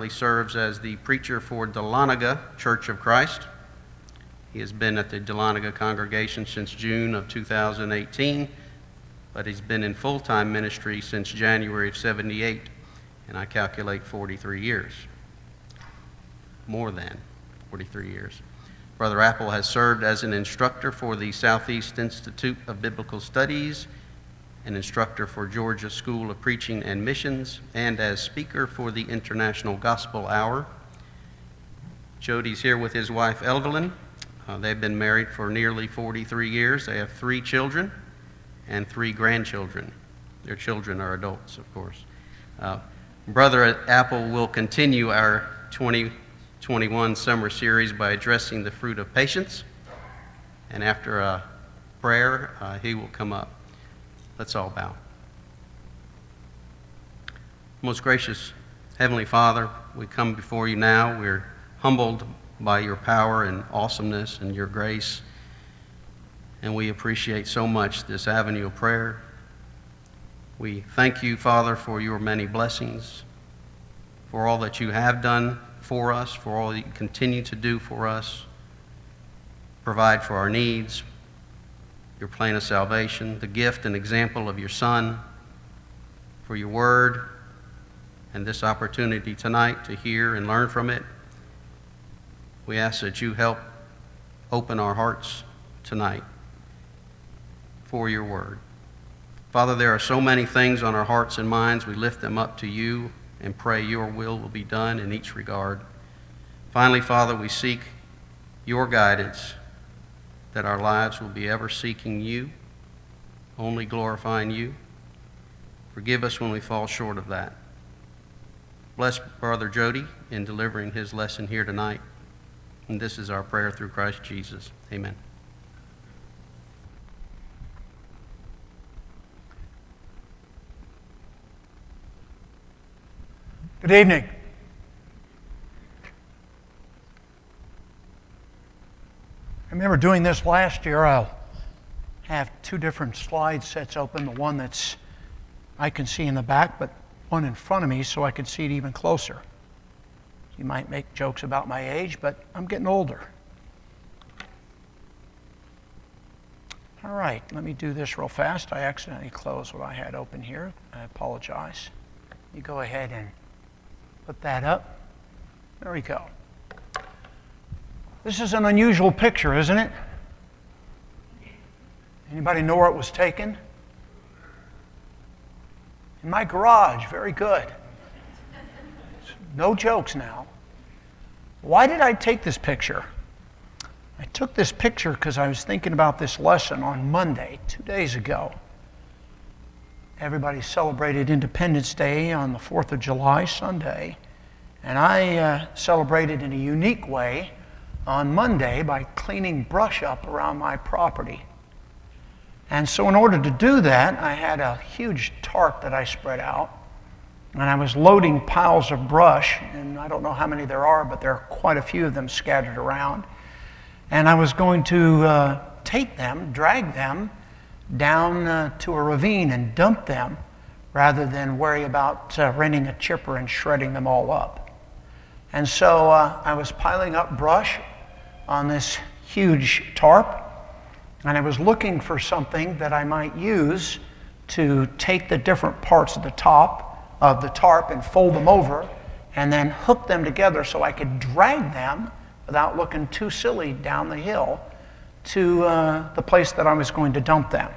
currently serves as the preacher for Dahlonega Church of Christ. He has been at the Dahlonega congregation since June of 2018, but he's been in full time ministry since January of 78, and I calculate 43 years. More than 43 years. Brother Apple has served as an instructor for the Southeast Institute of Biblical Studies, an instructor for Georgia School of Preaching and Missions, and as speaker for the International Gospel Hour. Jody's here with his wife, Evelyn. Uh, they've been married for nearly 43 years. They have three children and three grandchildren. Their children are adults, of course. Uh, Brother Apple will continue our 2021 summer series by addressing the fruit of patience. And after a prayer, uh, he will come up. Let's all bow. Most gracious Heavenly Father, we come before you now. We're humbled by your power and awesomeness and your grace. And we appreciate so much this avenue of prayer. We thank you, Father, for your many blessings, for all that you have done for us, for all that you continue to do for us. Provide for our needs, your plan of salvation, the gift and example of your Son, for your word, and this opportunity tonight to hear and learn from it. We ask that you help open our hearts tonight for your word. Father, there are so many things on our hearts and minds. We lift them up to you and pray your will will be done in each regard. Finally, Father, we seek your guidance that our lives will be ever seeking you, only glorifying you. Forgive us when we fall short of that. Bless Brother Jody in delivering his lesson here tonight. And this is our prayer through Christ Jesus. Amen. Good evening. I remember doing this last year. I'll have two different slide sets open the one that's I can see in the back, but one in front of me so I can see it even closer. You might make jokes about my age, but I'm getting older. All right, let me do this real fast. I accidentally closed what I had open here. I apologize. You go ahead and put that up. There we go. This is an unusual picture, isn't it? Anybody know where it was taken? In my garage. Very good. No jokes now. Why did I take this picture? I took this picture because I was thinking about this lesson on Monday, two days ago. Everybody celebrated Independence Day on the 4th of July, Sunday, and I uh, celebrated in a unique way on Monday by cleaning brush up around my property. And so, in order to do that, I had a huge tarp that I spread out and I was loading piles of brush, and I don't know how many there are, but there are quite a few of them scattered around. And I was going to uh, take them, drag them down uh, to a ravine and dump them rather than worry about uh, renting a chipper and shredding them all up. And so uh, I was piling up brush on this huge tarp, and I was looking for something that I might use to take the different parts of the top of the tarp and fold them over and then hook them together so I could drag them without looking too silly down the hill to uh, the place that I was going to dump them.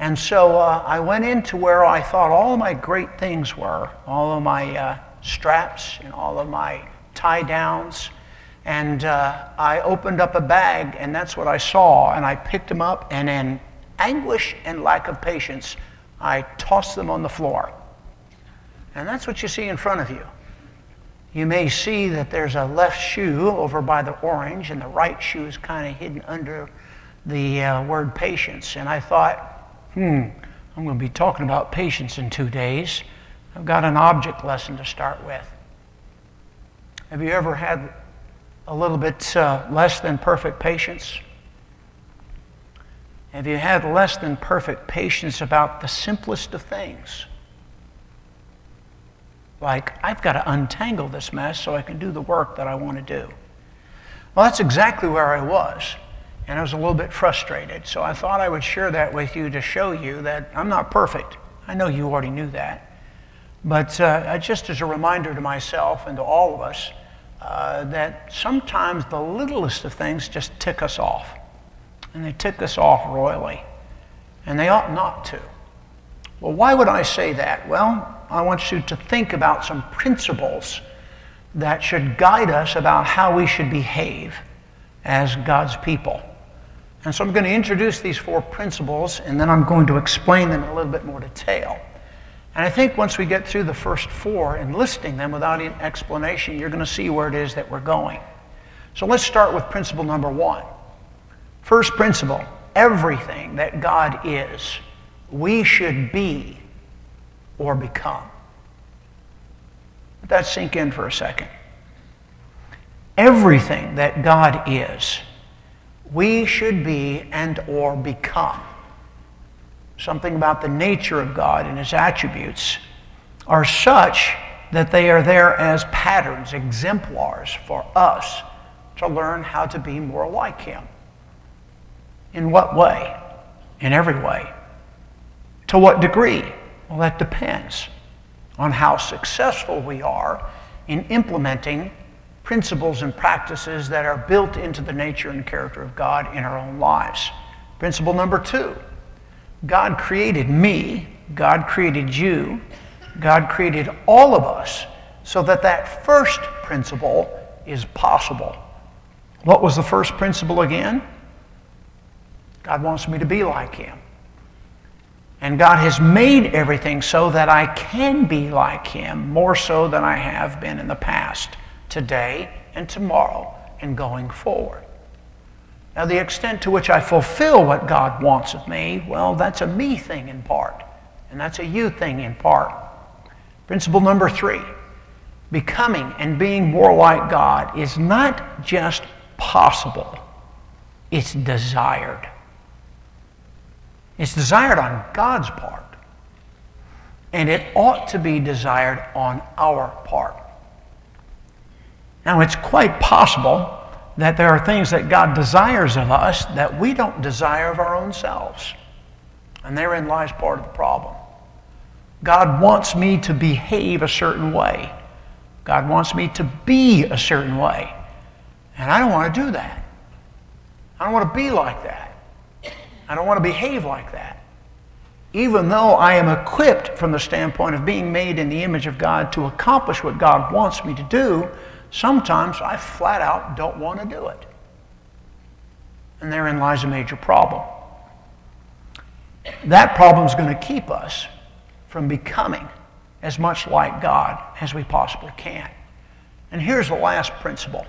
And so uh, I went into where I thought all my great things were, all of my uh, straps and all of my tie downs. And uh, I opened up a bag, and that's what I saw. And I picked them up, and in anguish and lack of patience, I tossed them on the floor. And that's what you see in front of you. You may see that there's a left shoe over by the orange, and the right shoe is kind of hidden under the uh, word patience. And I thought, hmm, I'm going to be talking about patience in two days. I've got an object lesson to start with. Have you ever had a little bit uh, less than perfect patience? Have you had less than perfect patience about the simplest of things? Like, I've got to untangle this mess so I can do the work that I want to do. Well, that's exactly where I was. And I was a little bit frustrated. So I thought I would share that with you to show you that I'm not perfect. I know you already knew that. But uh, just as a reminder to myself and to all of us, uh, that sometimes the littlest of things just tick us off. And they tick us off royally. And they ought not to. Well, why would I say that? Well, I want you to think about some principles that should guide us about how we should behave as God's people. And so I'm going to introduce these four principles, and then I'm going to explain them in a little bit more detail. And I think once we get through the first four and listing them without an explanation, you're going to see where it is that we're going. So let's start with principle number one. First principle everything that God is, we should be or become. Let that sink in for a second. Everything that God is, we should be and or become. Something about the nature of God and his attributes are such that they are there as patterns, exemplars for us to learn how to be more like him. In what way? In every way. To what degree? Well, that depends on how successful we are in implementing principles and practices that are built into the nature and character of God in our own lives. Principle number two God created me, God created you, God created all of us so that that first principle is possible. What was the first principle again? God wants me to be like Him. And God has made everything so that I can be like Him more so than I have been in the past today and tomorrow and going forward. Now, the extent to which I fulfill what God wants of me, well, that's a me thing in part, and that's a you thing in part. Principle number three becoming and being more like God is not just possible, it's desired. It's desired on God's part, and it ought to be desired on our part. Now, it's quite possible that there are things that God desires of us that we don't desire of our own selves. And therein lies part of the problem. God wants me to behave a certain way. God wants me to be a certain way. And I don't want to do that. I don't want to be like that. I don't want to behave like that. Even though I am equipped from the standpoint of being made in the image of God to accomplish what God wants me to do, Sometimes I flat out don't want to do it. And therein lies a major problem. That problem is going to keep us from becoming as much like God as we possibly can. And here's the last principle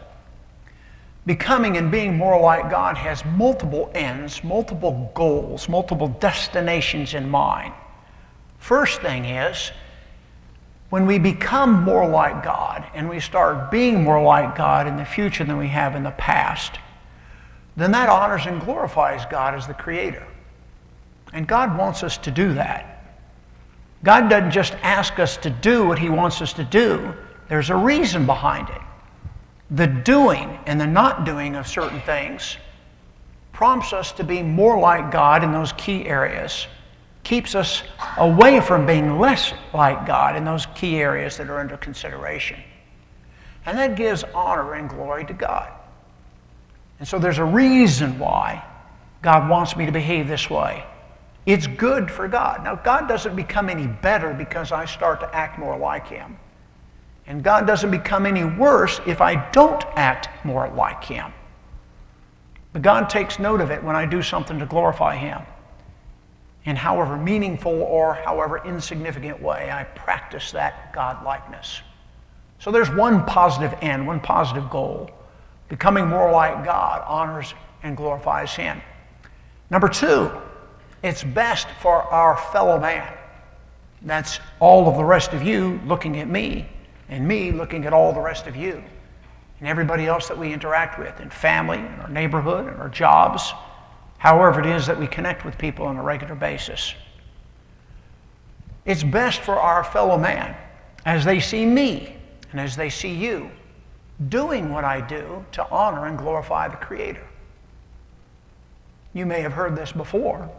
becoming and being more like God has multiple ends, multiple goals, multiple destinations in mind. First thing is, when we become more like God and we start being more like God in the future than we have in the past, then that honors and glorifies God as the Creator. And God wants us to do that. God doesn't just ask us to do what He wants us to do, there's a reason behind it. The doing and the not doing of certain things prompts us to be more like God in those key areas keeps us away from being less like God in those key areas that are under consideration. And that gives honor and glory to God. And so there's a reason why God wants me to behave this way. It's good for God. Now, God doesn't become any better because I start to act more like Him. And God doesn't become any worse if I don't act more like Him. But God takes note of it when I do something to glorify Him in however meaningful or however insignificant way I practice that God likeness. So there's one positive end, one positive goal. Becoming more like God honors and glorifies Him. Number two, it's best for our fellow man. That's all of the rest of you looking at me, and me looking at all the rest of you, and everybody else that we interact with in family, in our neighborhood, in our jobs, however it is that we connect with people on a regular basis. It's best for our fellow man as they see me and as they see you doing what I do to honor and glorify the Creator. You may have heard this before,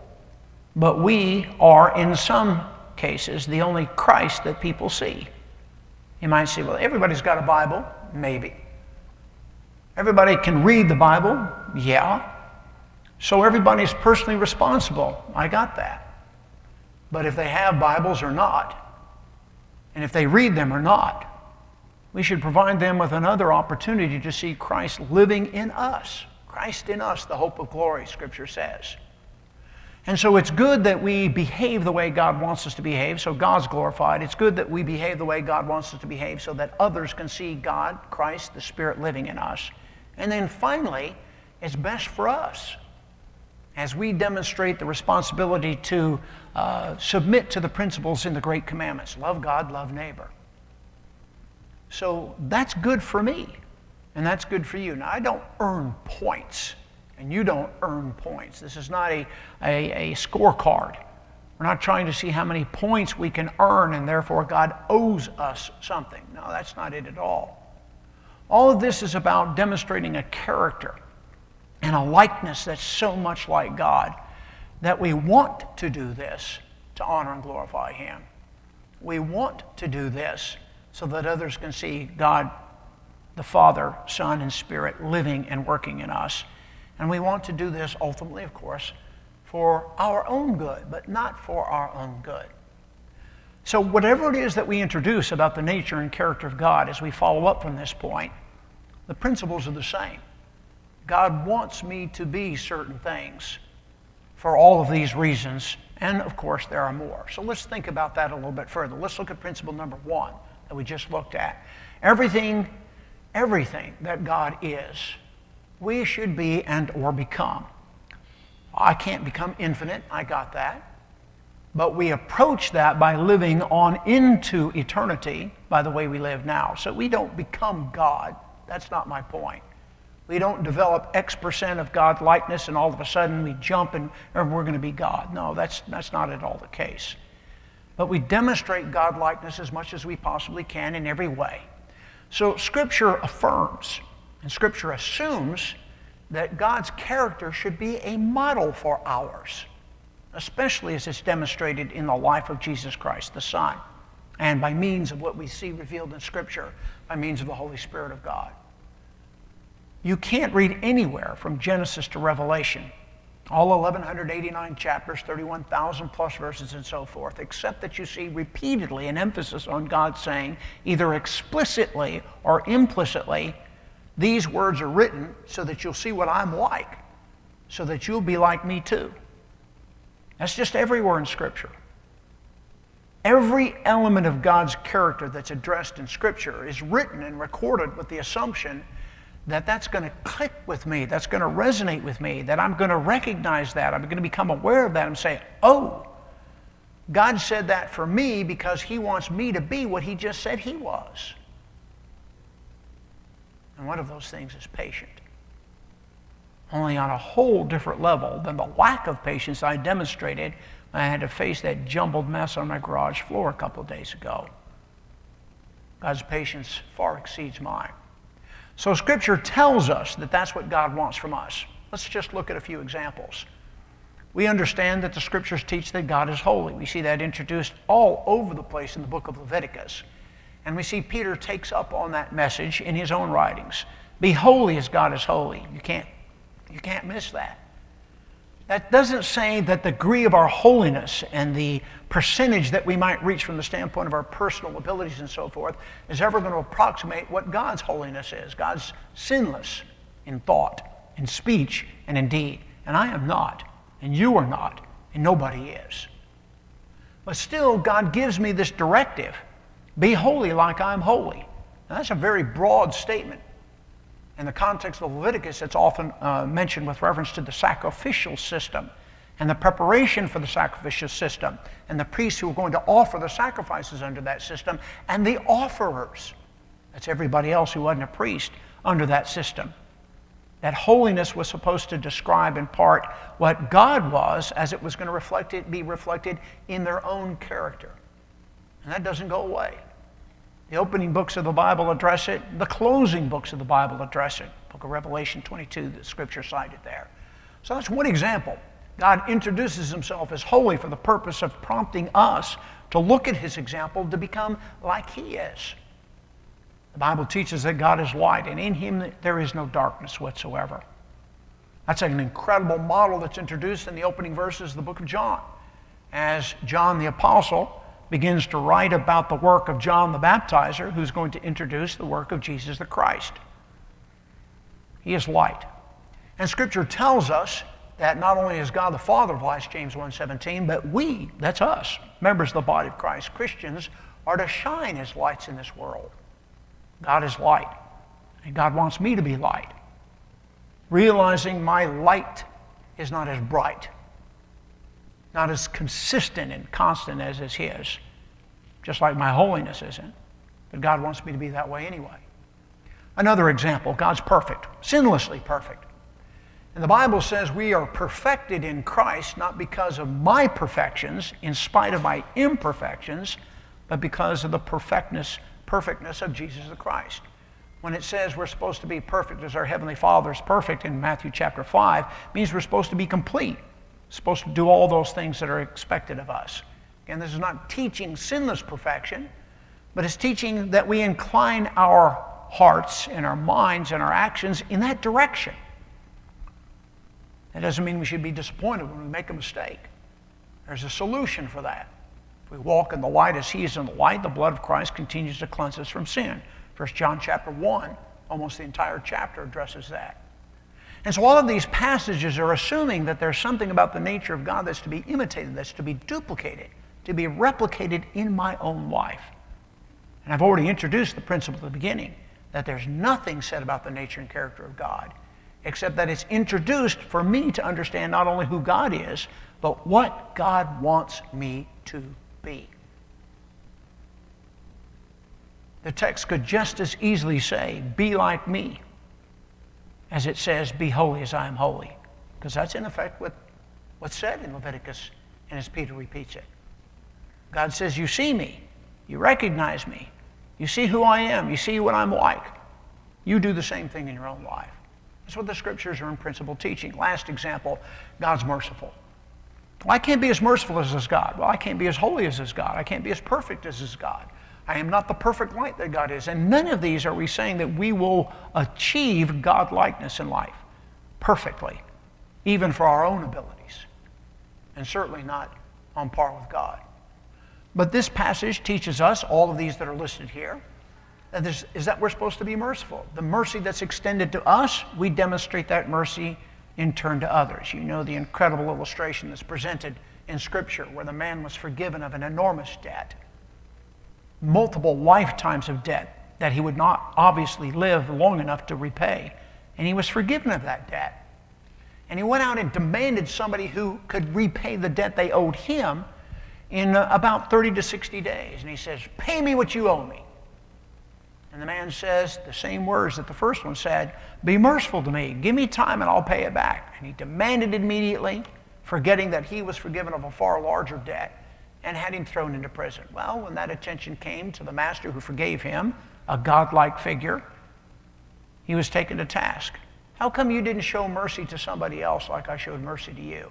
but we are, in some cases, the only Christ that people see. You might say, well, everybody's got a Bible. Maybe. Everybody can read the Bible. Yeah. So everybody's personally responsible. I got that. But if they have Bibles or not, and if they read them or not, we should provide them with another opportunity to see Christ living in us. Christ in us, the hope of glory, Scripture says. And so it's good that we behave the way God wants us to behave, so God's glorified. It's good that we behave the way God wants us to behave, so that others can see God, Christ, the Spirit living in us. And then finally, it's best for us as we demonstrate the responsibility to uh, submit to the principles in the Great Commandments love God, love neighbor. So that's good for me, and that's good for you. Now, I don't earn points, and you don't earn points. This is not a, a, a scorecard. We're not trying to see how many points we can earn, and therefore God owes us something. No, that's not it at all. All of this is about demonstrating a character and a likeness that's so much like God that we want to do this to honor and glorify Him. We want to do this so that others can see God, the Father, Son, and Spirit living and working in us. And we want to do this ultimately, of course, for our own good, but not for our own good. So, whatever it is that we introduce about the nature and character of God as we follow up from this point, the principles are the same. God wants me to be certain things for all of these reasons, and of course, there are more. So, let's think about that a little bit further. Let's look at principle number one that we just looked at. Everything, everything that God is, we should be and or become. I can't become infinite, I got that. But we approach that by living on into eternity by the way we live now. So we don't become God. That's not my point. We don't develop X percent of God likeness and all of a sudden we jump and, and we're going to be God. No, that's, that's not at all the case. But we demonstrate God likeness as much as we possibly can in every way. So Scripture affirms and Scripture assumes that God's character should be a model for ours, especially as it's demonstrated in the life of Jesus Christ, the Son, and by means of what we see revealed in Scripture, by means of the Holy Spirit of God. You can't read anywhere from Genesis to Revelation all 1,189 chapters, 31,000 plus verses, and so forth, except that you see repeatedly an emphasis on God saying, either explicitly or implicitly, these words are written so that you'll see what I'm like, so that you'll be like me too. That's just everywhere in Scripture. Every element of God's character that's addressed in Scripture is written and recorded with the assumption that that's going to click with me, that's going to resonate with me, that I'm going to recognize that, I'm going to become aware of that and say, oh, God said that for me because He wants me to be what He just said He was. And one of those things is patient. Only on a whole different level than the lack of patience I demonstrated I had to face that jumbled mess on my garage floor a couple of days ago. God's patience far exceeds mine. So Scripture tells us that that's what God wants from us. Let's just look at a few examples. We understand that the Scriptures teach that God is holy. We see that introduced all over the place in the book of Leviticus. And we see Peter takes up on that message in his own writings. Be holy as God is holy. You can't, you can't miss that. That doesn't say that the degree of our holiness and the percentage that we might reach from the standpoint of our personal abilities and so forth is ever going to approximate what God's holiness is. God's sinless in thought, in speech, and in deed. And I am not, and you are not, and nobody is. But still, God gives me this directive be holy like I'm holy. Now, that's a very broad statement in the context of Leviticus, it's often uh, mentioned with reference to the sacrificial system and the preparation for the sacrificial system, and the priests who are going to offer the sacrifices under that system, and the offerers. That's everybody else who wasn't a priest under that system. That holiness was supposed to describe in part what God was as it was going to reflect it, be reflected in their own character. And that doesn't go away. The opening books of the Bible address it. The closing books of the Bible address it. Book of Revelation 22, the scripture cited there. So that's one example. God introduces himself as holy for the purpose of prompting us to look at his example to become like he is. The Bible teaches that God is light, and in him there is no darkness whatsoever. That's an incredible model that's introduced in the opening verses of the book of John. As John the Apostle begins to write about the work of John the Baptizer, who's going to introduce the work of Jesus the Christ. He is light. And Scripture tells us that not only is God the Father of lights, James 1.17, but we, that's us, members of the body of Christ, Christians, are to shine as lights in this world. God is light, and God wants me to be light. Realizing my light is not as bright, not as consistent and constant as is His, just like my holiness isn't. But God wants me to be that way anyway. Another example God's perfect, sinlessly perfect. And the Bible says we are perfected in Christ not because of my perfections, in spite of my imperfections, but because of the perfectness, perfectness of Jesus the Christ. When it says we're supposed to be perfect as our Heavenly Father is perfect in Matthew chapter 5, means we're supposed to be complete, supposed to do all those things that are expected of us. Again, this is not teaching sinless perfection, but it's teaching that we incline our hearts and our minds and our actions in that direction. That doesn't mean we should be disappointed when we make a mistake. There's a solution for that. If we walk in the light as He is in the light, the blood of Christ continues to cleanse us from sin. 1 John chapter 1, almost the entire chapter addresses that. And so all of these passages are assuming that there's something about the nature of God that's to be imitated, that's to be duplicated, to be replicated in my own life. And I've already introduced the principle at the beginning that there's nothing said about the nature and character of God except that it's introduced for me to understand not only who God is, but what God wants me to be. The text could just as easily say, Be like me, as it says, Be holy as I am holy. Because that's in effect what, what's said in Leviticus, and as Peter repeats it. God says, You see me, you recognize me, you see who I am, you see what I'm like. You do the same thing in your own life. That's what the scriptures are in principle teaching. Last example God's merciful. Well, I can't be as merciful as this God. Well, I can't be as holy as this God. I can't be as perfect as this God. I am not the perfect light that God is. And none of these are we saying that we will achieve God likeness in life perfectly, even for our own abilities, and certainly not on par with God. But this passage teaches us, all of these that are listed here, that is that we're supposed to be merciful. The mercy that's extended to us, we demonstrate that mercy in turn to others. You know the incredible illustration that's presented in Scripture where the man was forgiven of an enormous debt, multiple lifetimes of debt that he would not obviously live long enough to repay. And he was forgiven of that debt. And he went out and demanded somebody who could repay the debt they owed him in uh, about 30 to 60 days. And he says, Pay me what you owe me. And the man says the same words that the first one said Be merciful to me. Give me time and I'll pay it back. And he demanded immediately, forgetting that he was forgiven of a far larger debt, and had him thrown into prison. Well, when that attention came to the master who forgave him, a godlike figure, he was taken to task. How come you didn't show mercy to somebody else like I showed mercy to you?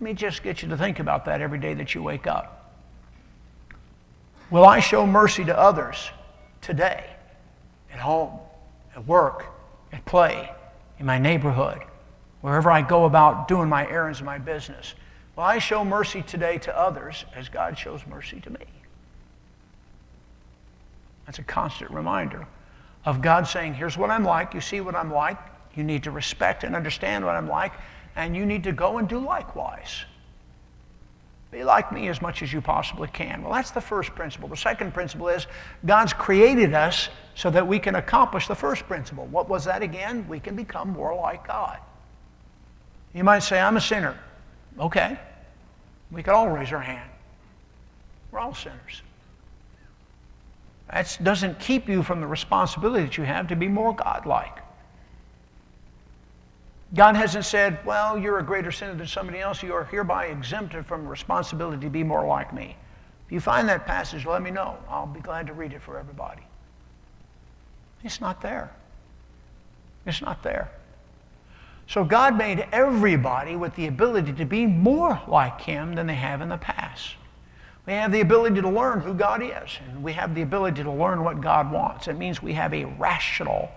Let me just get you to think about that every day that you wake up. Will I show mercy to others today, at home, at work, at play, in my neighborhood, wherever I go about doing my errands and my business. Well, I show mercy today to others as God shows mercy to me. That's a constant reminder of God saying, Here's what I'm like. You see what I'm like. You need to respect and understand what I'm like, and you need to go and do likewise. Be like me as much as you possibly can. Well, that's the first principle. The second principle is God's created us so that we can accomplish the first principle. What was that again? We can become more like God. You might say, I'm a sinner. Okay. We could all raise our hand. We're all sinners. That doesn't keep you from the responsibility that you have to be more godlike. God hasn't said, well, you're a greater sinner than somebody else. You are hereby exempted from responsibility to be more like me. If you find that passage, let me know. I'll be glad to read it for everybody. It's not there. It's not there. So God made everybody with the ability to be more like Him than they have in the past. We have the ability to learn who God is, and we have the ability to learn what God wants. It means we have a rational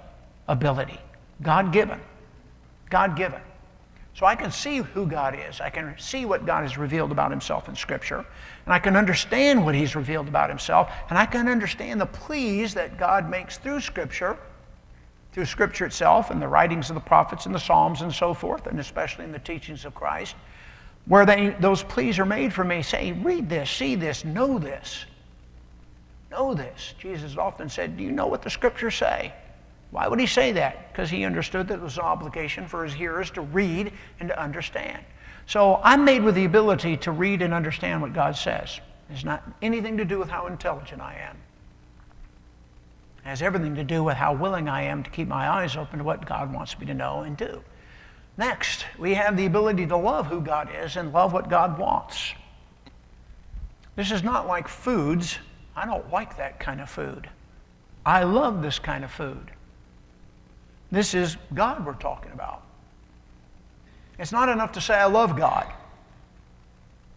ability, God given. God given. So I can see who God is. I can see what God has revealed about Himself in Scripture. And I can understand what He's revealed about Himself. And I can understand the pleas that God makes through Scripture, through Scripture itself and the writings of the prophets and the Psalms and so forth, and especially in the teachings of Christ, where they, those pleas are made for me. Say, read this, see this, know this. Know this. Jesus often said, Do you know what the Scriptures say? Why would he say that? Because he understood that it was an obligation for his hearers to read and to understand. So I'm made with the ability to read and understand what God says. It's not anything to do with how intelligent I am. It has everything to do with how willing I am to keep my eyes open to what God wants me to know and do. Next, we have the ability to love who God is and love what God wants. This is not like foods. I don't like that kind of food. I love this kind of food. This is God we're talking about. It's not enough to say, I love God.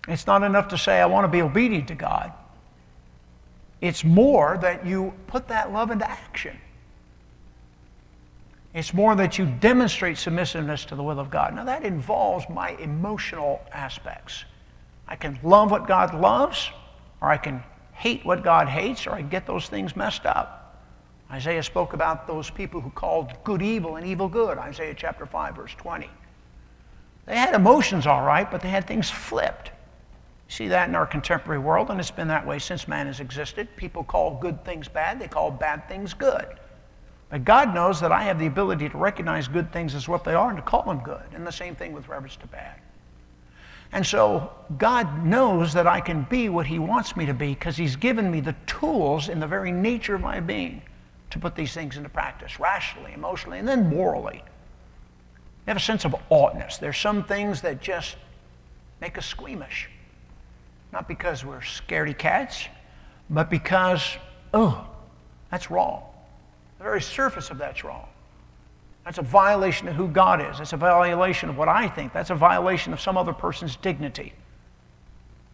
It's not enough to say, I want to be obedient to God. It's more that you put that love into action. It's more that you demonstrate submissiveness to the will of God. Now, that involves my emotional aspects. I can love what God loves, or I can hate what God hates, or I get those things messed up. Isaiah spoke about those people who called good evil and evil good, Isaiah chapter 5, verse 20. They had emotions all right, but they had things flipped. See that in our contemporary world, and it's been that way since man has existed. People call good things bad, they call bad things good. But God knows that I have the ability to recognize good things as what they are and to call them good, and the same thing with reference to bad. And so God knows that I can be what He wants me to be because He's given me the tools in the very nature of my being to put these things into practice rationally, emotionally, and then morally. You have a sense of oughtness. There's some things that just make us squeamish. Not because we're scaredy cats, but because, oh, that's wrong. The very surface of that's wrong. That's a violation of who God is. That's a violation of what I think. That's a violation of some other person's dignity.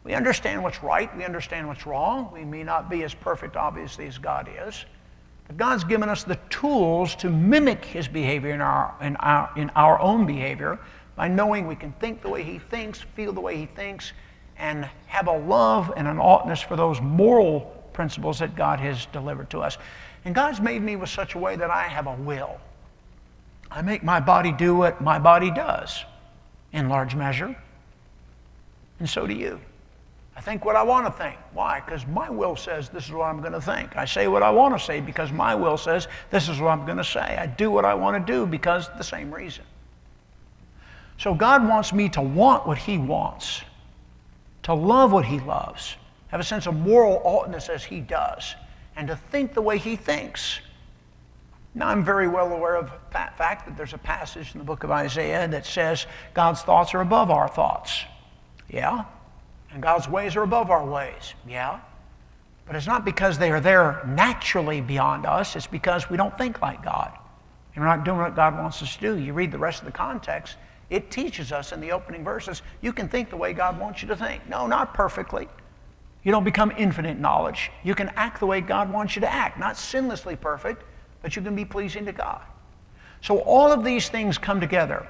We understand what's right. We understand what's wrong. We may not be as perfect, obviously, as God is. But God's given us the tools to mimic his behavior in our, in, our, in our own behavior by knowing we can think the way he thinks, feel the way he thinks, and have a love and an oughtness for those moral principles that God has delivered to us. And God's made me with such a way that I have a will. I make my body do what my body does in large measure, and so do you. I think what I want to think. Why? Because my will says this is what I'm going to think. I say what I want to say because my will says this is what I'm going to say. I do what I want to do because the same reason. So God wants me to want what He wants, to love what He loves, have a sense of moral oughtness as He does, and to think the way He thinks. Now, I'm very well aware of the fact that there's a passage in the book of Isaiah that says God's thoughts are above our thoughts. Yeah, and God's ways are above our ways. Yeah. But it's not because they are there naturally beyond us, it's because we don't think like God. And we're not doing what God wants us to do. You read the rest of the context, it teaches us in the opening verses you can think the way God wants you to think. No, not perfectly. You don't become infinite knowledge. You can act the way God wants you to act, not sinlessly perfect, but you can be pleasing to God. So all of these things come together.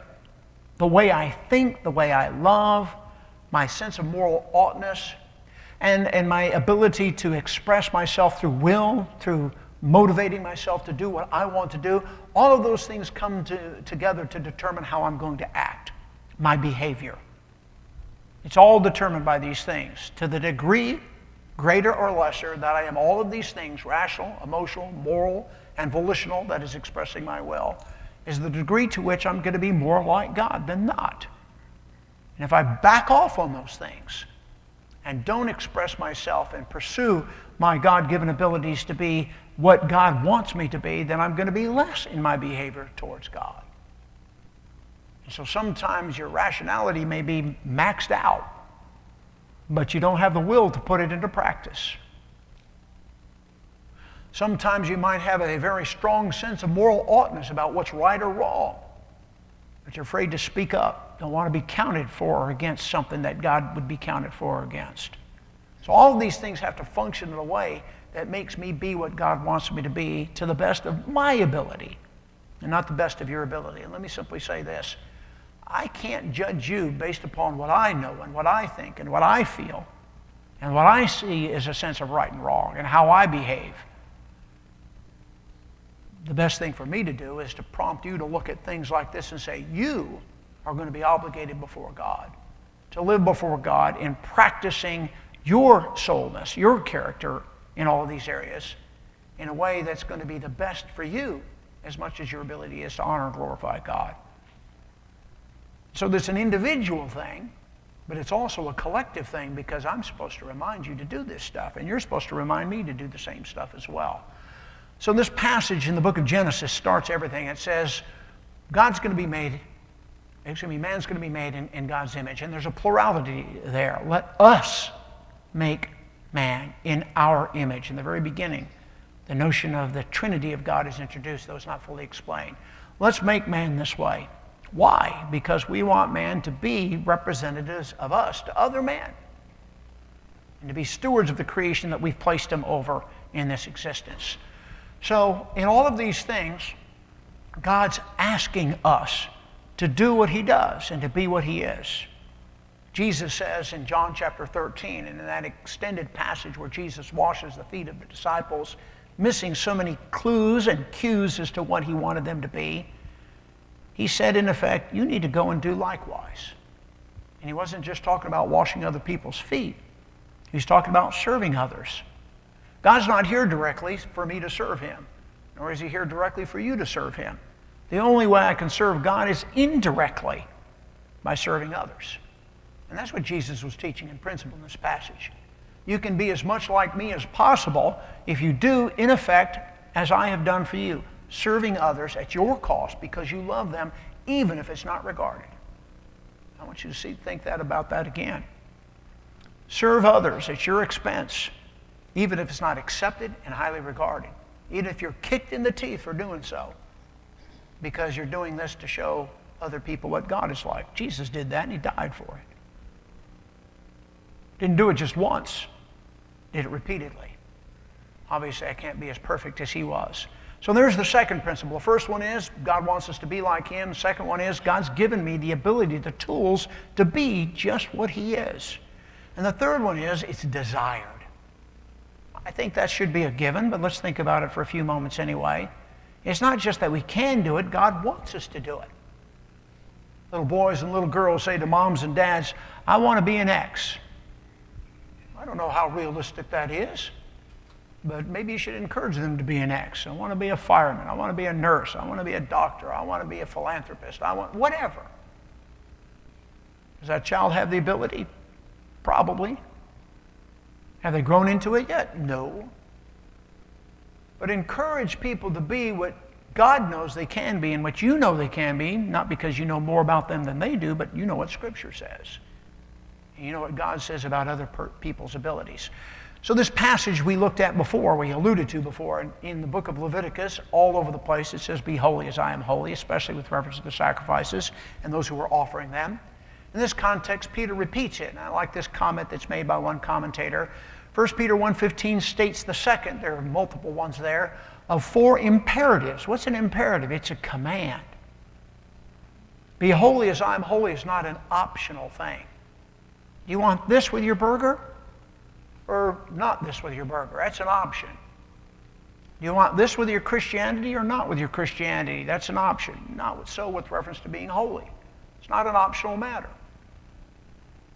The way I think, the way I love, my sense of moral oughtness, and, and my ability to express myself through will, through motivating myself to do what I want to do, all of those things come to, together to determine how I'm going to act, my behavior. It's all determined by these things. To the degree, greater or lesser, that I am all of these things rational, emotional, moral, and volitional, that is expressing my will, is the degree to which I'm going to be more like God than not. And if I back off on those things and don't express myself and pursue my God given abilities to be what God wants me to be, then I'm going to be less in my behavior towards God. And so sometimes your rationality may be maxed out, but you don't have the will to put it into practice. Sometimes you might have a very strong sense of moral oughtness about what's right or wrong, but you're afraid to speak up, don't want to be counted for or against something that God would be counted for or against. So all of these things have to function in a way that makes me be what God wants me to be to the best of my ability and not the best of your ability. And let me simply say this I can't judge you based upon what I know and what I think and what I feel and what I see is a sense of right and wrong and how I behave. The best thing for me to do is to prompt you to look at things like this and say, You are going to be obligated before God to live before God in practicing your soulness, your character in all of these areas in a way that's going to be the best for you as much as your ability is to honor and glorify God. So there's an individual thing, but it's also a collective thing because I'm supposed to remind you to do this stuff, and you're supposed to remind me to do the same stuff as well. So this passage in the book of Genesis starts everything. It says, God's going to be made, excuse me, man's going to be made in, in God's image. And there's a plurality there. Let us make man in our image. In the very beginning, the notion of the Trinity of God is introduced, though it's not fully explained. Let's make man this way. Why? Because we want man to be representatives of us to other men and to be stewards of the creation that we've placed him over in this existence. So, in all of these things, God's asking us to do what he does and to be what he is. Jesus says in John chapter 13, and in that extended passage where Jesus washes the feet of the disciples, missing so many clues and cues as to what he wanted them to be, he said, in effect, you need to go and do likewise. And he wasn't just talking about washing other people's feet, he was talking about serving others. God's not here directly for me to serve him, nor is he here directly for you to serve him. The only way I can serve God is indirectly by serving others. And that's what Jesus was teaching in principle in this passage. You can be as much like me as possible if you do, in effect, as I have done for you, serving others at your cost because you love them, even if it's not regarded. I want you to see, think that about that again. Serve others at your expense, even if it's not accepted and highly regarded, even if you're kicked in the teeth for doing so, because you're doing this to show other people what God is like. Jesus did that and he died for it. Didn't do it just once, did it repeatedly. Obviously, I can't be as perfect as he was. So there's the second principle. The first one is God wants us to be like him. The second one is God's given me the ability, the tools to be just what he is. And the third one is it's desired. I think that should be a given, but let's think about it for a few moments anyway. It's not just that we can do it, God wants us to do it. Little boys and little girls say to moms and dads, I want to be an X. I don't know how realistic that is, but maybe you should encourage them to be an X. I want to be a fireman. I want to be a nurse. I want to be a doctor. I want to be a philanthropist. I want whatever. Does that child have the ability? Probably. Have they grown into it yet? No. But encourage people to be what God knows they can be and what you know they can be, not because you know more about them than they do, but you know what Scripture says. You know what God says about other per- people's abilities. So, this passage we looked at before, we alluded to before, in, in the book of Leviticus, all over the place, it says, Be holy as I am holy, especially with reference to the sacrifices and those who were offering them. In this context, Peter repeats it, and I like this comment that's made by one commentator. 1 Peter 1.15 states the second, there are multiple ones there, of four imperatives. What's an imperative? It's a command. Be holy as I am holy is not an optional thing. Do you want this with your burger or not this with your burger? That's an option. Do you want this with your Christianity or not with your Christianity? That's an option. Not so with reference to being holy. It's not an optional matter.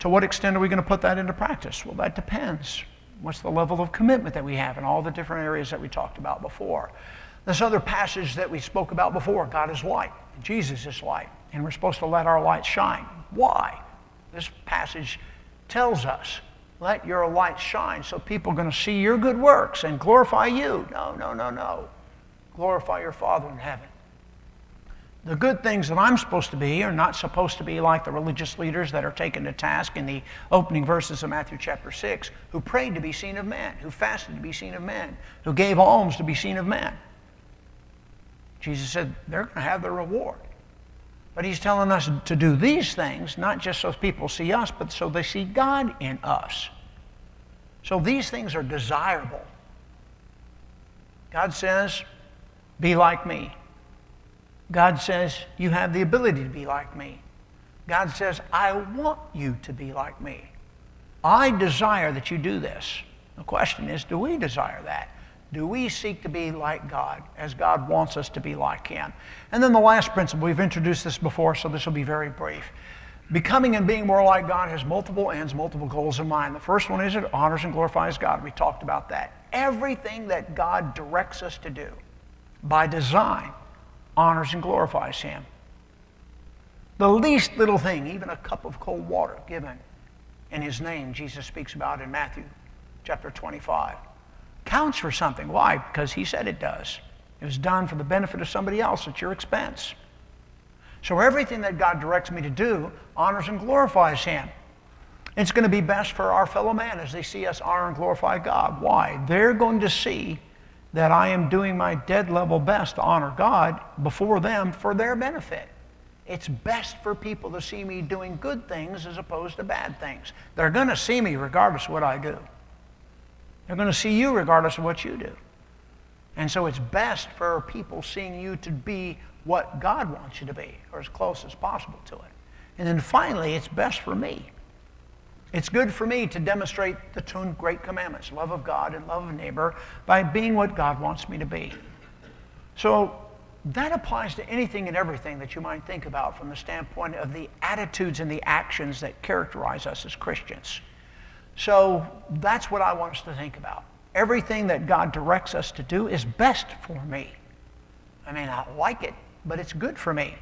To what extent are we going to put that into practice? Well, that depends. What's the level of commitment that we have in all the different areas that we talked about before? This other passage that we spoke about before God is light, Jesus is light, and we're supposed to let our light shine. Why? This passage tells us, let your light shine so people are going to see your good works and glorify you. No, no, no, no. Glorify your Father in heaven. The good things that I'm supposed to be are not supposed to be like the religious leaders that are taken to task in the opening verses of Matthew chapter 6, who prayed to be seen of men, who fasted to be seen of men, who gave alms to be seen of men. Jesus said they're going to have their reward. But he's telling us to do these things, not just so people see us, but so they see God in us. So these things are desirable. God says, be like me. God says, You have the ability to be like me. God says, I want you to be like me. I desire that you do this. The question is, do we desire that? Do we seek to be like God as God wants us to be like Him? And then the last principle, we've introduced this before, so this will be very brief. Becoming and being more like God has multiple ends, multiple goals in mind. The first one is it honors and glorifies God. We talked about that. Everything that God directs us to do by design honors and glorifies him. The least little thing, even a cup of cold water given in his name, Jesus speaks about in Matthew chapter 25, counts for something. Why? Because he said it does. It was done for the benefit of somebody else at your expense. So everything that God directs me to do honors and glorifies him. It's going to be best for our fellow man as they see us honor and glorify God. Why? They're going to see that I am doing my dead level best to honor God before them for their benefit. It's best for people to see me doing good things as opposed to bad things. They're going to see me regardless of what I do. They're going to see you regardless of what you do. And so it's best for people seeing you to be what God wants you to be, or as close as possible to it. And then finally, it's best for me it's good for me to demonstrate the two great commandments love of God and love of neighbor by being what God wants me to be. So that applies to anything and everything that you might think about from the standpoint of the attitudes and the actions that characterize us as Christians. So that's what I want us to think about. Everything that God directs us to do is best for me. I may not like it, but it's good for me.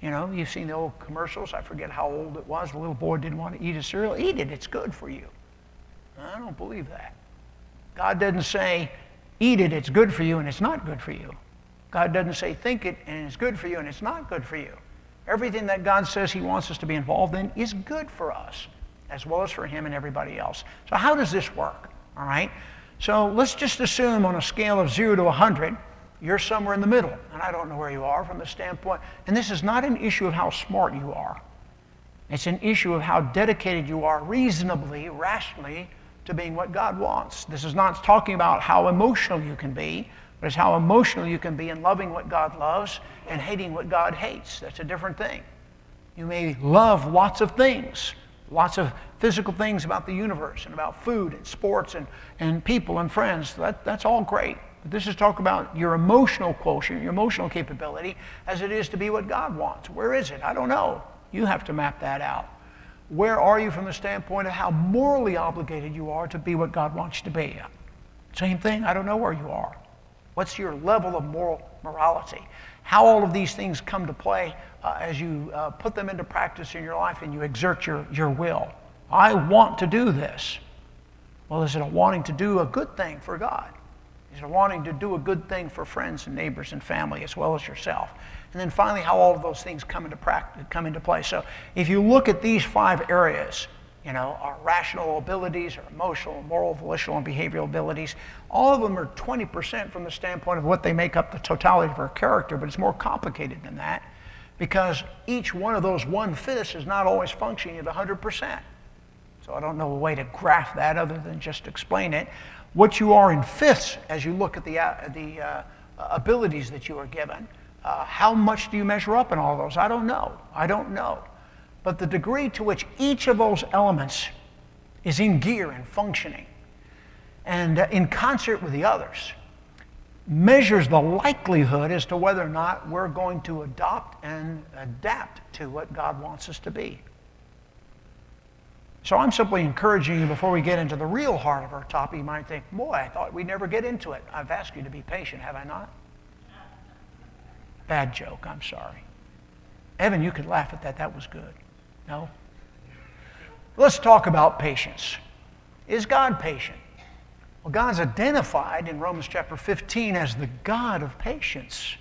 You know, you've seen the old commercials. I forget how old it was. The little boy didn't want to eat his cereal. Eat it. It's good for you. I don't believe that. God doesn't say, eat it, it's good for you, and it's not good for you. God doesn't say, think it, and it's good for you, and it's not good for you. Everything that God says He wants us to be involved in is good for us, as well as for Him and everybody else. So, how does this work? All right? So, let's just assume on a scale of 0 to 100, you're somewhere in the middle, and I don't know where you are from the standpoint. And this is not an issue of how smart you are, it's an issue of how dedicated you are reasonably, rationally to being what God wants. This is not talking about how emotional you can be, but it's how emotional you can be in loving what God loves and hating what God hates. That's a different thing. You may love lots of things, lots of physical things about the universe and about food and sports and, and people and friends. That, that's all great. But This is talk about your emotional quotient, your emotional capability, as it is to be what God wants. Where is it? I don't know. You have to map that out. Where are you from the standpoint of how morally obligated you are to be what God wants you to be? Same thing, I don't know where you are. What's your level of moral morality? How all of these things come to play uh, as you uh, put them into practice in your life and you exert your, your will. I want to do this. Well, is it a wanting to do a good thing for God? He's wanting to do a good thing for friends and neighbors and family as well as yourself. And then finally, how all of those things come into practice, come into play. So if you look at these five areas, you know, our rational abilities, our emotional, moral, volitional, and behavioral abilities, all of them are 20% from the standpoint of what they make up the totality of our character, but it's more complicated than that because each one of those one-fifths is not always functioning at 100%. So I don't know a way to graph that other than just explain it what you are in fifths as you look at the, uh, the uh, abilities that you are given. Uh, how much do you measure up in all those? I don't know. I don't know. But the degree to which each of those elements is in gear and functioning and uh, in concert with the others measures the likelihood as to whether or not we're going to adopt and adapt to what God wants us to be. So I'm simply encouraging you before we get into the real heart of our topic. You might think, boy, I thought we'd never get into it. I've asked you to be patient, have I not? Bad joke, I'm sorry. Evan, you could laugh at that. That was good. No? Let's talk about patience. Is God patient? Well, God's identified in Romans chapter 15 as the God of patience.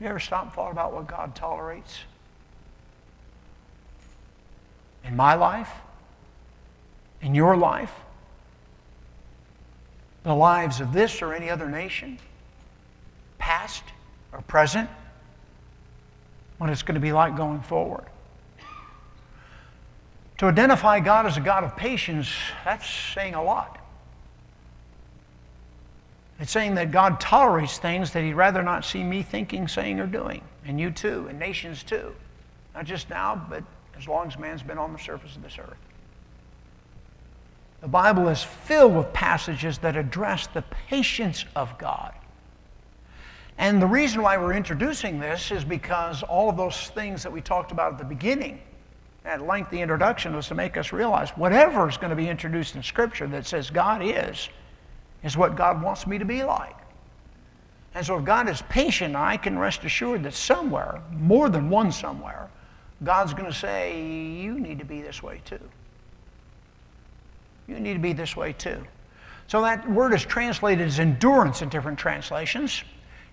You ever stop and thought about what God tolerates? In my life? In your life? The lives of this or any other nation? Past or present? What it's going to be like going forward. To identify God as a God of patience, that's saying a lot. It's saying that God tolerates things that He'd rather not see me thinking, saying, or doing. And you too, and nations too. Not just now, but as long as man's been on the surface of this earth. The Bible is filled with passages that address the patience of God. And the reason why we're introducing this is because all of those things that we talked about at the beginning, that lengthy introduction, was to make us realize whatever is going to be introduced in Scripture that says God is, is what God wants me to be like. And so if God is patient, I can rest assured that somewhere, more than one somewhere, God's going to say, You need to be this way too. You need to be this way too. So that word is translated as endurance in different translations.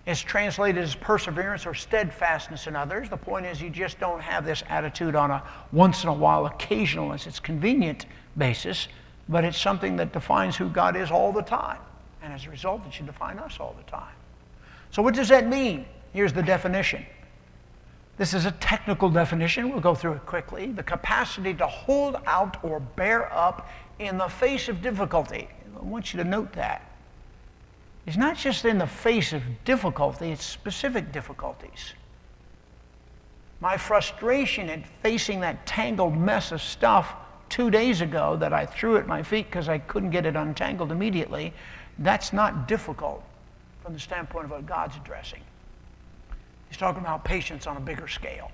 It's translated as perseverance or steadfastness in others. The point is, you just don't have this attitude on a once in a while, occasional, as it's convenient basis but it's something that defines who God is all the time. And as a result, it should define us all the time. So, what does that mean? Here's the definition. This is a technical definition. We'll go through it quickly. The capacity to hold out or bear up in the face of difficulty. I want you to note that. It's not just in the face of difficulty, it's specific difficulties. My frustration at facing that tangled mess of stuff two days ago that I threw at my feet because I couldn't get it untangled immediately, that's not difficult from the standpoint of what God's addressing. He's talking about patience on a bigger scale.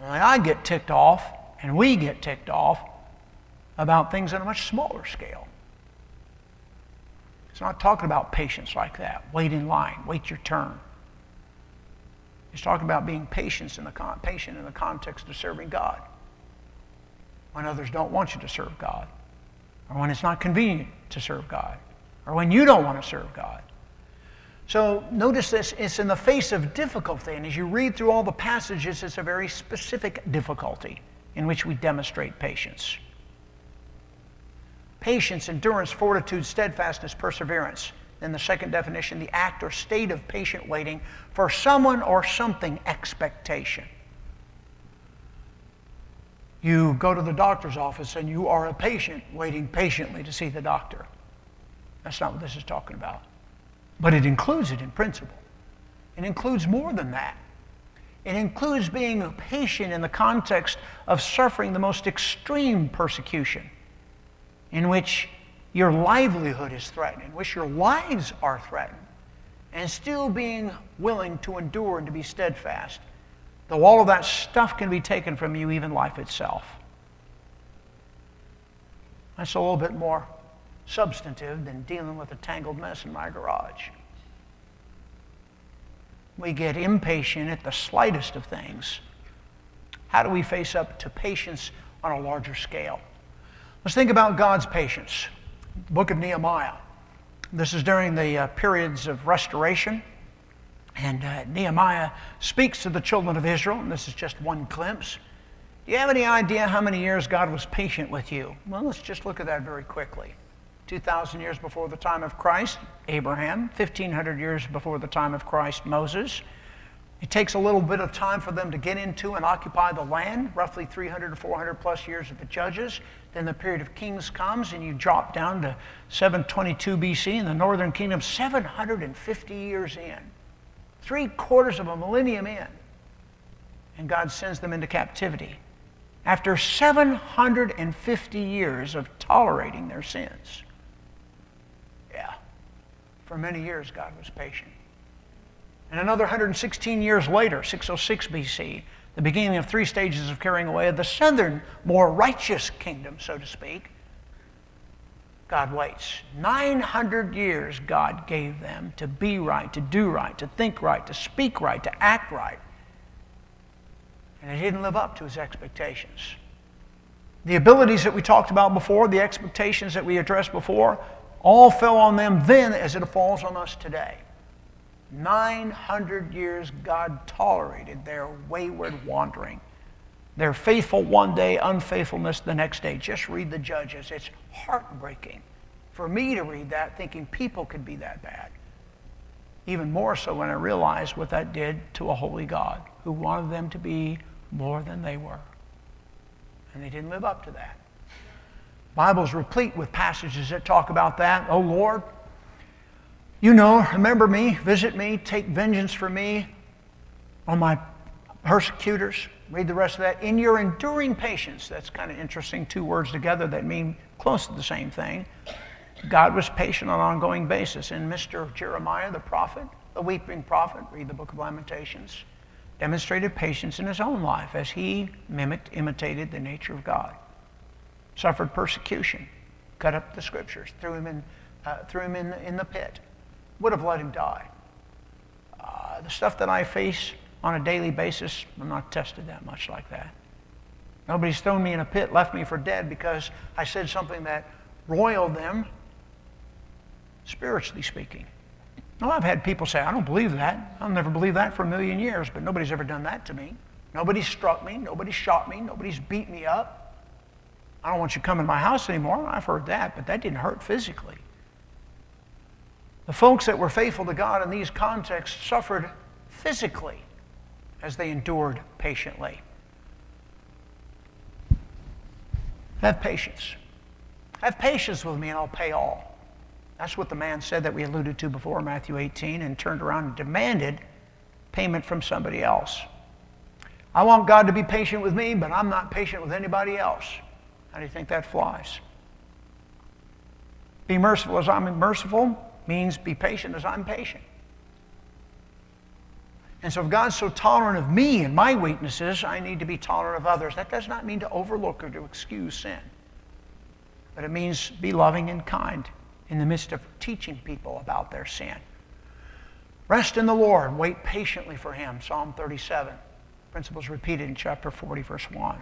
And I get ticked off, and we get ticked off about things on a much smaller scale. He's not talking about patience like that. Wait in line, wait your turn. He's talking about being patient in the, con- patient in the context of serving God when others don't want you to serve God, or when it's not convenient to serve God, or when you don't want to serve God. So notice this, it's in the face of difficulty, and as you read through all the passages, it's a very specific difficulty in which we demonstrate patience. Patience, endurance, fortitude, steadfastness, perseverance. Then the second definition, the act or state of patient waiting for someone or something expectation you go to the doctor's office and you are a patient waiting patiently to see the doctor. That's not what this is talking about. But it includes it in principle. It includes more than that. It includes being a patient in the context of suffering the most extreme persecution, in which your livelihood is threatened, in which your lives are threatened, and still being willing to endure and to be steadfast Though all of that stuff can be taken from you, even life itself. That's a little bit more substantive than dealing with a tangled mess in my garage. We get impatient at the slightest of things. How do we face up to patience on a larger scale? Let's think about God's patience. Book of Nehemiah. This is during the uh, periods of restoration. And uh, Nehemiah speaks to the children of Israel, and this is just one glimpse. Do you have any idea how many years God was patient with you? Well, let's just look at that very quickly. 2,000 years before the time of Christ, Abraham. 1,500 years before the time of Christ, Moses. It takes a little bit of time for them to get into and occupy the land, roughly 300 to 400 plus years of the judges. Then the period of kings comes, and you drop down to 722 BC in the northern kingdom, 750 years in three quarters of a millennium in, and God sends them into captivity after 750 years of tolerating their sins. Yeah, for many years, God was patient. And another 116 years later, 606 BC, the beginning of three stages of carrying away of the southern, more righteous kingdom, so to speak, God waits. 900 years God gave them to be right, to do right, to think right, to speak right, to act right. And they didn't live up to his expectations. The abilities that we talked about before, the expectations that we addressed before, all fell on them then as it falls on us today. 900 years God tolerated their wayward wandering. Their faithful one day, unfaithfulness the next day. Just read the Judges. It's heartbreaking for me to read that thinking people could be that bad. Even more so when I realized what that did to a holy God who wanted them to be more than they were. And they didn't live up to that. Bible's replete with passages that talk about that. Oh Lord, you know, remember me, visit me, take vengeance for me on my persecutors. Read the rest of that. In your enduring patience, that's kind of interesting, two words together that mean close to the same thing. God was patient on an ongoing basis. And Mr. Jeremiah, the prophet, the weeping prophet, read the book of Lamentations, demonstrated patience in his own life as he mimicked, imitated the nature of God. Suffered persecution, cut up the scriptures, threw him in, uh, threw him in, in the pit, would have let him die. Uh, the stuff that I face on a daily basis, I'm not tested that much like that. Nobody's thrown me in a pit, left me for dead because I said something that roiled them, spiritually speaking. Well, I've had people say, I don't believe that. I'll never believe that for a million years, but nobody's ever done that to me. Nobody's struck me. Nobody's shot me. Nobody's beat me up. I don't want you coming to my house anymore. I've heard that, but that didn't hurt physically. The folks that were faithful to God in these contexts suffered physically as they endured patiently. Have patience. Have patience with me and I'll pay all. That's what the man said that we alluded to before, Matthew 18, and turned around and demanded payment from somebody else. I want God to be patient with me, but I'm not patient with anybody else. How do you think that flies? Be merciful as I'm merciful means be patient as I'm patient. And so, if God's so tolerant of me and my weaknesses, I need to be tolerant of others. That does not mean to overlook or to excuse sin, but it means be loving and kind in the midst of teaching people about their sin. Rest in the Lord, wait patiently for Him. Psalm 37. Principles repeated in chapter 40, verse 1.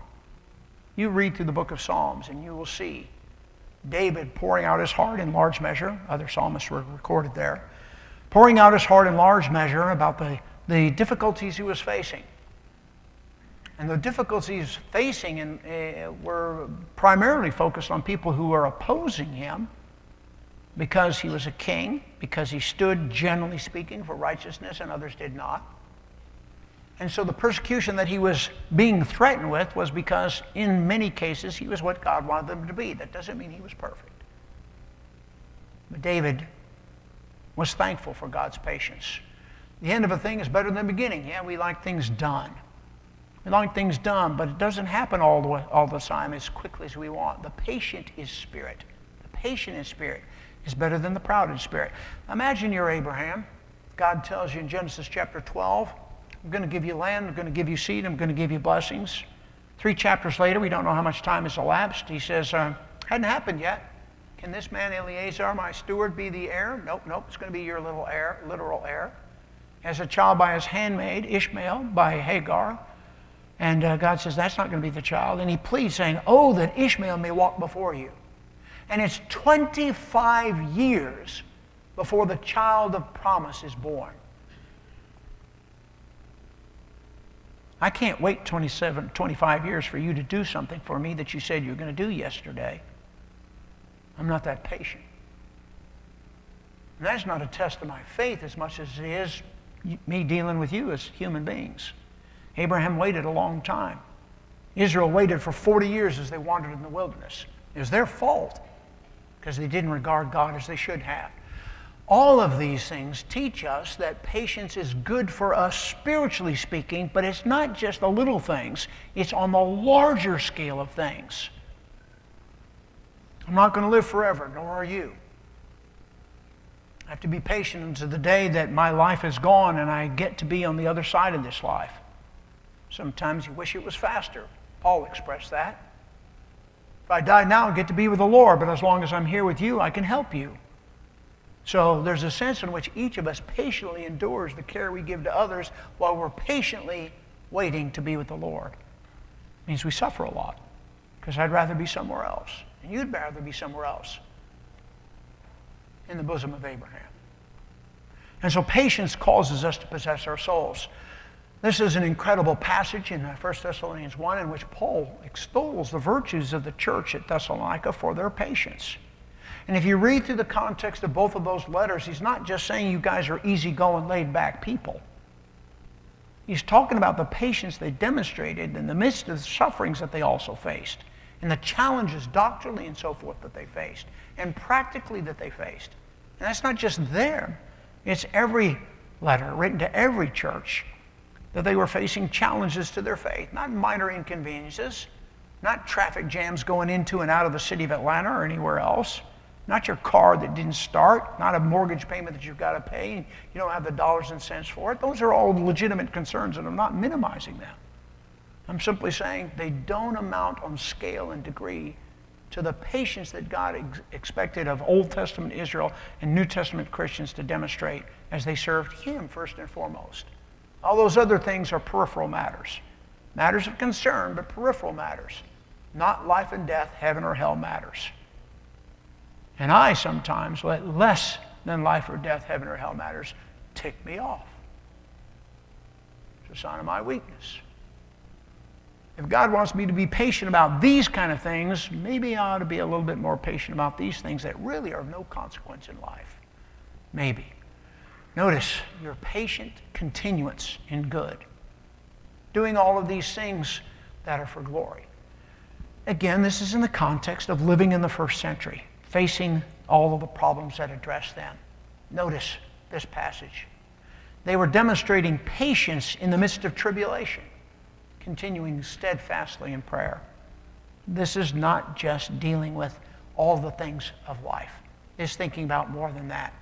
You read through the book of Psalms and you will see David pouring out his heart in large measure. Other psalmists were recorded there. Pouring out his heart in large measure about the, the difficulties he was facing. And the difficulties facing in, uh, were primarily focused on people who were opposing him because he was a king, because he stood, generally speaking, for righteousness and others did not. And so the persecution that he was being threatened with was because, in many cases, he was what God wanted them to be. That doesn't mean he was perfect. But David was thankful for God's patience. The end of a thing is better than the beginning. Yeah, we like things done. We like things done, but it doesn't happen all the, all the time as quickly as we want. The patient is spirit. The patient in spirit is better than the proud in spirit. Imagine you're Abraham. God tells you in Genesis chapter 12, I'm going to give you land, I'm going to give you seed, I'm going to give you blessings. Three chapters later, we don't know how much time has elapsed. He says, uh, hadn't happened yet. Can this man Eleazar, my steward, be the heir? Nope, nope, it's going to be your little heir, literal heir. As a child by his handmaid, Ishmael, by Hagar. And uh, God says, that's not going to be the child. And he pleads, saying, Oh, that Ishmael may walk before you. And it's 25 years before the child of promise is born. I can't wait 27, 25 years for you to do something for me that you said you were going to do yesterday. I'm not that patient. And that's not a test of my faith as much as it is me dealing with you as human beings. Abraham waited a long time. Israel waited for 40 years as they wandered in the wilderness. It was their fault because they didn't regard God as they should have. All of these things teach us that patience is good for us spiritually speaking, but it's not just the little things, it's on the larger scale of things. I'm not going to live forever, nor are you. I have to be patient until the day that my life is gone and I get to be on the other side of this life. Sometimes you wish it was faster. Paul expressed that. If I die now, I get to be with the Lord, but as long as I'm here with you, I can help you. So there's a sense in which each of us patiently endures the care we give to others while we're patiently waiting to be with the Lord. It means we suffer a lot because I'd rather be somewhere else. And you'd rather be somewhere else in the bosom of Abraham. And so patience causes us to possess our souls. This is an incredible passage in uh, 1 Thessalonians 1 in which Paul extols the virtues of the church at Thessalonica for their patience. And if you read through the context of both of those letters, he's not just saying you guys are easygoing, laid back people. He's talking about the patience they demonstrated in the midst of the sufferings that they also faced, and the challenges doctrinally and so forth that they faced, and practically that they faced. And that's not just them, it's every letter written to every church that they were facing challenges to their faith, not minor inconveniences, not traffic jams going into and out of the city of Atlanta or anywhere else, not your car that didn't start, not a mortgage payment that you've got to pay and you don't have the dollars and cents for it. Those are all legitimate concerns, and I'm not minimizing them. I'm simply saying they don't amount on scale and degree to the patience that God ex- expected of Old Testament Israel and New Testament Christians to demonstrate as they served Him first and foremost. All those other things are peripheral matters. Matters of concern, but peripheral matters. Not life and death, heaven or hell matters. And I sometimes let less than life or death, heaven or hell matters tick me off. It's a sign of my weakness. If God wants me to be patient about these kind of things, maybe I ought to be a little bit more patient about these things that really are of no consequence in life. Maybe. Notice your patient continuance in good, doing all of these things that are for glory. Again, this is in the context of living in the first century, facing all of the problems that address them. Notice this passage. They were demonstrating patience in the midst of tribulation, continuing steadfastly in prayer. This is not just dealing with all the things of life, it's thinking about more than that.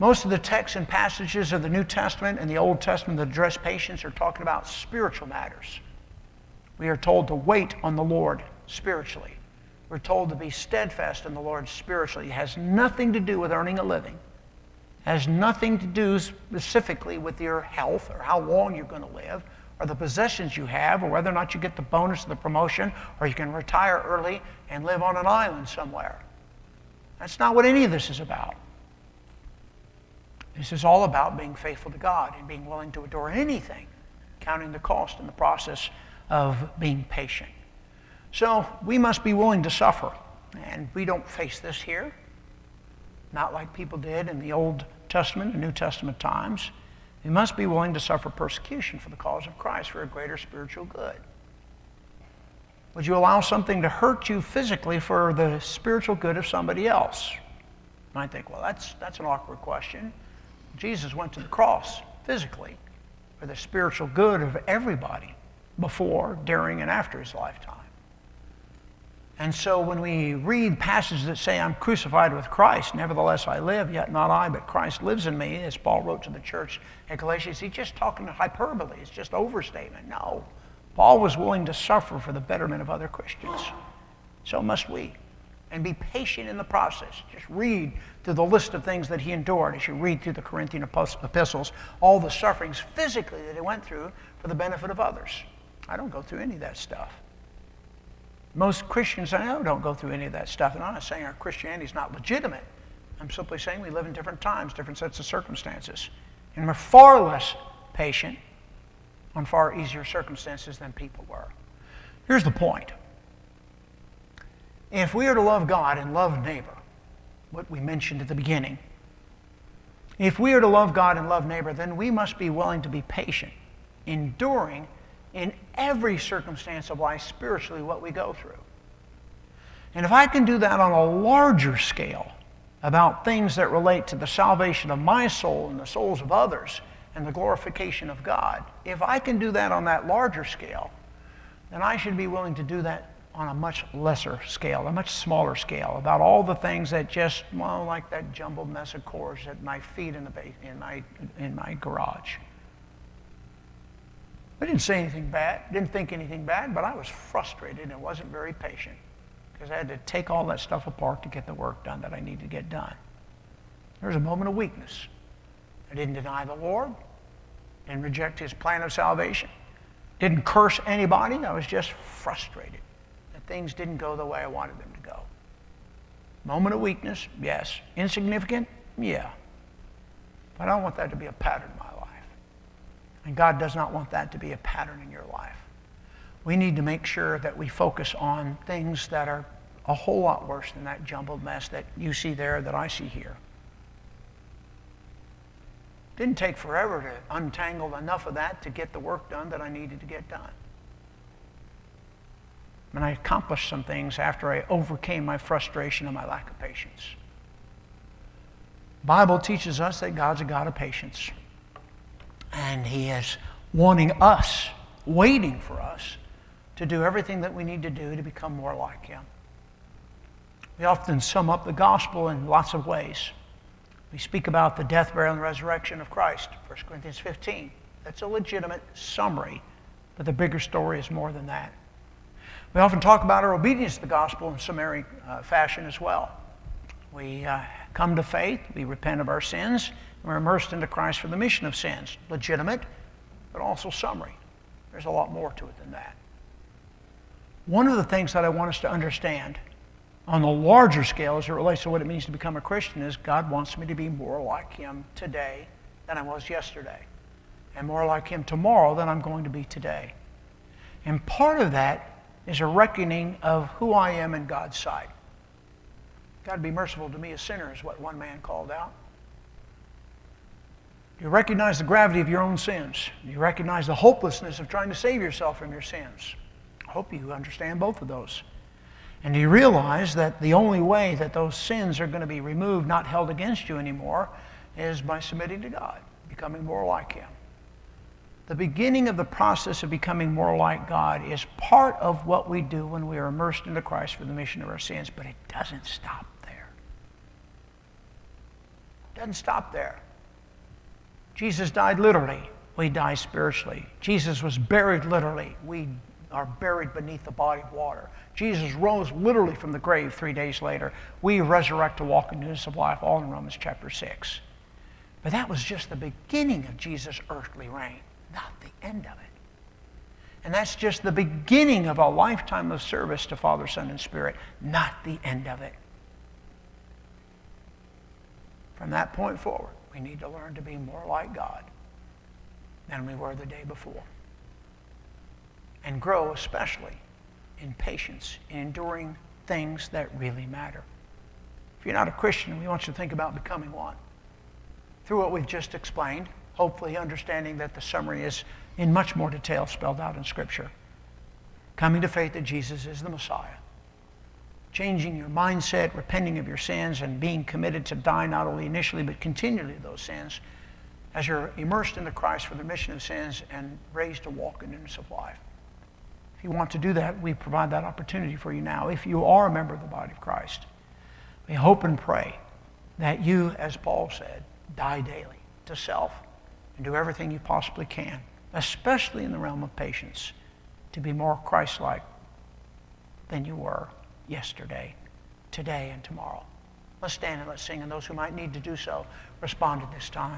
Most of the texts and passages of the New Testament and the Old Testament that address patience are talking about spiritual matters. We are told to wait on the Lord spiritually. We're told to be steadfast in the Lord spiritually. It has nothing to do with earning a living. It has nothing to do specifically with your health or how long you're going to live or the possessions you have or whether or not you get the bonus or the promotion or you can retire early and live on an island somewhere. That's not what any of this is about. This is all about being faithful to God and being willing to endure anything, counting the cost in the process of being patient. So we must be willing to suffer. And we don't face this here, not like people did in the Old Testament and New Testament times. We must be willing to suffer persecution for the cause of Christ for a greater spiritual good. Would you allow something to hurt you physically for the spiritual good of somebody else? You might think, well, that's, that's an awkward question. Jesus went to the cross physically for the spiritual good of everybody before, during, and after his lifetime. And so when we read passages that say, I'm crucified with Christ, nevertheless I live, yet not I, but Christ lives in me, as Paul wrote to the church in Galatians, he's just talking hyperbole. It's just overstatement. No. Paul was willing to suffer for the betterment of other Christians. So must we and be patient in the process. Just read through the list of things that he endured as you read through the Corinthian epistles, all the sufferings physically that he went through for the benefit of others. I don't go through any of that stuff. Most Christians I know don't go through any of that stuff. And I'm not saying our Christianity is not legitimate. I'm simply saying we live in different times, different sets of circumstances. And we're far less patient on far easier circumstances than people were. Here's the point if we are to love God and love neighbor, what we mentioned at the beginning, if we are to love God and love neighbor, then we must be willing to be patient, enduring in every circumstance of life spiritually what we go through. And if I can do that on a larger scale about things that relate to the salvation of my soul and the souls of others and the glorification of God, if I can do that on that larger scale, then I should be willing to do that on a much lesser scale, a much smaller scale, about all the things that just, well, like that jumbled mess of cores at my feet in, the ba- in, my, in my garage. I didn't say anything bad, didn't think anything bad, but I was frustrated and wasn't very patient because I had to take all that stuff apart to get the work done that I needed to get done. There was a moment of weakness. I didn't deny the Lord, didn't reject his plan of salvation, didn't curse anybody. I was just frustrated that things didn't go the way I wanted them to go. Moment of weakness, yes. Insignificant, yeah. But I don't want that to be a pattern. And God does not want that to be a pattern in your life. We need to make sure that we focus on things that are a whole lot worse than that jumbled mess that you see there, that I see here. Didn't take forever to untangle enough of that to get the work done that I needed to get done. And I accomplished some things after I overcame my frustration and my lack of patience. Bible teaches us that God's a God of patience. And He is wanting us, waiting for us, to do everything that we need to do to become more like Him. We often sum up the gospel in lots of ways. We speak about the death, burial, and resurrection of Christ, 1 Corinthians 15. That's a legitimate summary, but the bigger story is more than that. We often talk about our obedience to the gospel in summary uh, fashion as well. We uh, come to faith, we repent of our sins, we're immersed into Christ for the remission of sins. Legitimate, but also summary. There's a lot more to it than that. One of the things that I want us to understand on the larger scale as it relates to what it means to become a Christian is God wants me to be more like Him today than I was yesterday, and more like Him tomorrow than I'm going to be today. And part of that is a reckoning of who I am in God's sight. God be merciful to me, a sinner, is what one man called out. You recognize the gravity of your own sins? You recognize the hopelessness of trying to save yourself from your sins? I hope you understand both of those. And you realize that the only way that those sins are going to be removed, not held against you anymore, is by submitting to God, becoming more like Him? The beginning of the process of becoming more like God is part of what we do when we are immersed into Christ for the remission of our sins, but it doesn't stop there. It doesn't stop there. Jesus died literally, we die spiritually. Jesus was buried literally, we are buried beneath the body of water. Jesus rose literally from the grave three days later. We resurrect to walk in newness of life, all in Romans chapter 6. But that was just the beginning of Jesus' earthly reign not the end of it. And that's just the beginning of a lifetime of service to Father, Son, and Spirit, not the end of it. From that point forward, we need to learn to be more like God than we were the day before. And grow, especially, in patience, in enduring things that really matter. If you're not a Christian, we want you to think about becoming one. Through what we've just explained, hopefully understanding that the summary is in much more detail spelled out in Scripture. Coming to faith that Jesus is the Messiah. Changing your mindset, repenting of your sins, and being committed to die not only initially but continually those sins as you're immersed into Christ for the remission of sins and raised to walk in newness of life. If you want to do that, we provide that opportunity for you now. If you are a member of the body of Christ, we hope and pray that you, as Paul said, die daily to self and do everything you possibly can, especially in the realm of patience, to be more Christ like than you were yesterday, today, and tomorrow. Let's stand and let's sing, and those who might need to do so respond at this time.